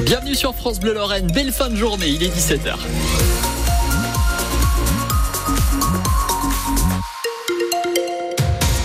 Bienvenue sur France Bleu Lorraine, belle fin de journée, il est 17h.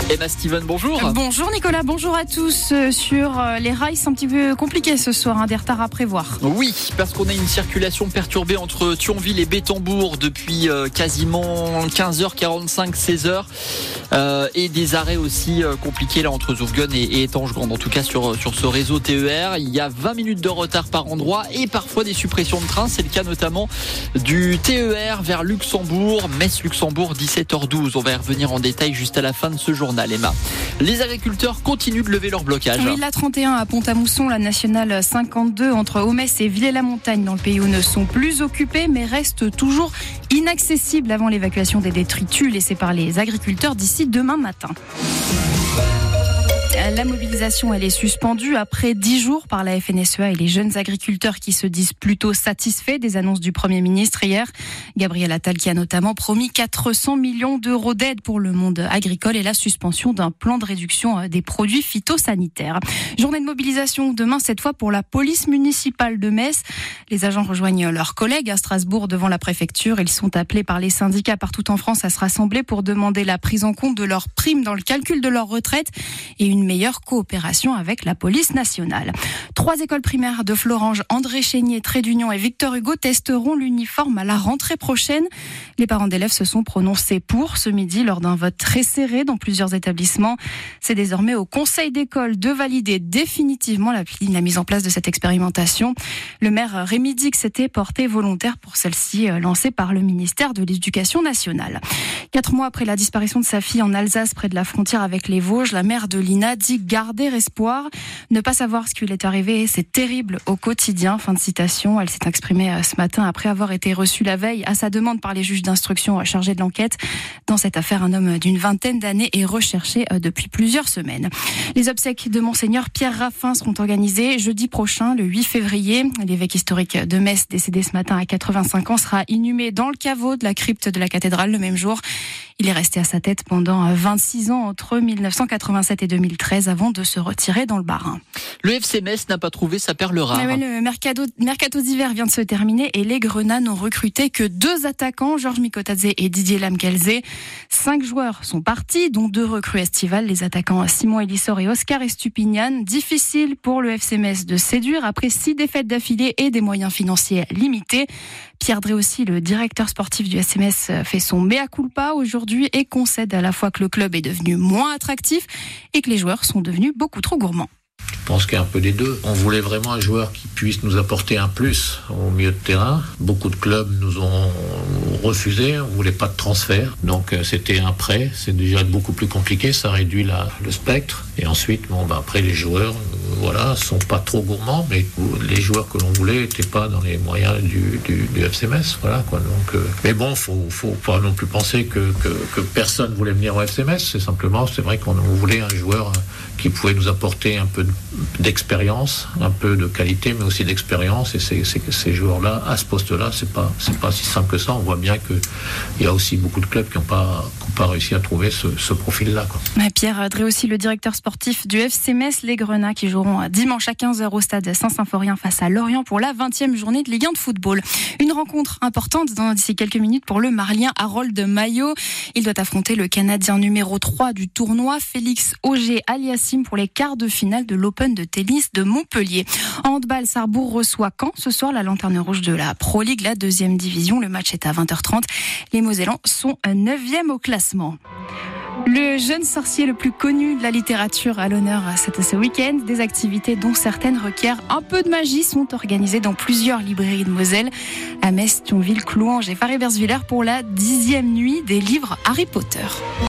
Emma Steven, bonjour. Bonjour Nicolas, bonjour à tous. Euh, sur euh, les rails, c'est un petit peu compliqué ce soir, un des retards à prévoir. Oui, parce qu'on a une circulation perturbée entre Thionville et Bétambourg depuis euh, quasiment 15h45, 16h. et des arrêts aussi compliqués là entre Zourgone et, et Étange-Grande. En tout cas sur, sur ce réseau TER, il y a 20 minutes de retard par endroit et parfois des suppressions de trains. C'est le cas notamment du TER vers Luxembourg, Metz-Luxembourg, 17h12. On va y revenir en détail juste à la fin de ce journal. Les agriculteurs continuent de lever leur blocage. Oui, la 31 à Pont-à-Mousson, la nationale 52 entre Homès et Villers-la-Montagne dans le pays où ne sont plus occupés mais restent toujours inaccessibles avant l'évacuation des détritus laissés par les agriculteurs d'ici demain matin. La mobilisation, elle est suspendue après dix jours par la FNSEA et les jeunes agriculteurs qui se disent plutôt satisfaits des annonces du Premier ministre hier. Gabriel Attal qui a notamment promis 400 millions d'euros d'aide pour le monde agricole et la suspension d'un plan de réduction euh, des produits phytosanitaires. Journée de mobilisation demain, cette fois pour la police municipale de Metz. Les agents rejoignent leurs collègues à Strasbourg devant la préfecture. Ils sont appelés par les syndicats partout en France à se rassembler pour demander la prise en compte de leurs primes dans le calcul de leur retraite et une meilleure coopération avec la police nationale. Trois écoles primaires de Florange, André Chénier, Trait d'Union et Victor Hugo testeront l'uniforme à la rentrée prochaine. Les parents d'élèves se sont prononcés pour ce midi lors d'un vote très serré dans plusieurs établissements. C'est désormais au conseil d'école de valider définitivement la, mise en place de cette expérimentation. Le maire Rémi Dix s'était porté volontaire pour celle-ci euh, lancée par le ministère de l'Éducation nationale. Quatre mois après la disparition de sa fille en Alsace près de la frontière avec les Vosges, la mère de Lina dit garder espoir. Ne pas savoir ce qui lui est arrivé, c'est terrible au quotidien. Fin de citation. Elle s'est exprimée euh, ce matin après avoir été reçue la veille à sa demande par les juges d'instruction chargés de l'enquête. Dans cette affaire, un homme d'une vingtaine d'années est recherché euh, depuis plusieurs semaines. Les obsèques de Monseigneur Pierre Raffin seront organisées jeudi prochain, le 8 février. L'évêque historique de Metz, décédé ce matin à 85 ans, sera inhumé dans le caveau de la crypte de la cathédrale le même jour. Il est resté à sa tête pendant 26 ans entre 1987 et 2013 avant de se retirer dans le Barin. Le FC Metz n'a pas trouvé sa perle rare. Le mercato, mercato d'hiver vient de se terminer et les Grenats n'ont recruté que deux attaquants, Georges Mikotadze et Didier Lamkelze. Cinq joueurs sont partis, dont deux recrues estivales, les attaquants Simon Elissor et Oscar Estupinian. Difficile pour le FC Metz de séduire après six défaites d'affilée et des moyens financiers limités. Pierre Dré aussi, le directeur sportif du SMS, fait son mea culpa aujourd'hui et concède à la fois que le club est devenu moins attractif et que les joueurs sont devenus beaucoup trop gourmands. Je pense qu'il y a un peu des deux. On voulait vraiment un joueur qui puisse nous apporter un plus au milieu de terrain. Beaucoup de clubs nous ont refusé, on voulait pas de transfert. Donc euh, c'était un prêt, c'est déjà beaucoup plus compliqué, ça réduit le spectre. Et ensuite, bon, bah, après les joueurs, voilà, sont pas trop gourmands, mais les joueurs que l'on voulait n'étaient pas dans les moyens du, du, FCMS. Voilà, quoi. Donc, euh, mais bon, faut, faut pas non plus penser que, que, que personne voulait venir au FCMS. C'est simplement, c'est vrai qu'on voulait un joueur qui pouvait nous apporter un peu d'expérience, un peu de qualité, mais aussi d'expérience. Et ces, ces, joueurs-là, à ce poste-là, c'est pas, c'est pas si simple que ça. On voit bien qu'il y a aussi beaucoup de clubs qui n'ont pas, pas réussi à trouver ce, profil-là. Pierre Dré aussi, le directeur sportif du FC Metz, les Grenats, qui joueront dimanche à 15h au stade Saint-Symphorien face à Lorient pour la 20e journée de Ligue 1 de football. Une rencontre importante dans d'ici quelques minutes pour le Marlien Harold Maillot. Il doit affronter le Canadien numéro 3 du tournoi, Félix Auger Pour les quarts de finale de l'Open de tennis de Montpellier. Handball, Sarrebourg reçoit quand ce soir la lanterne rouge de la Pro League, la deuxième division. Le match est à 20h30. Les Mosellans sont 9e au classement. Le jeune sorcier le plus connu de la littérature à l'honneur ce week-end. Des activités dont certaines requièrent un peu de magie sont organisées dans plusieurs librairies de Moselle, à Metz, Thionville, Clouange et Faré-Bersvillers pour la dixième nuit des livres Harry Potter.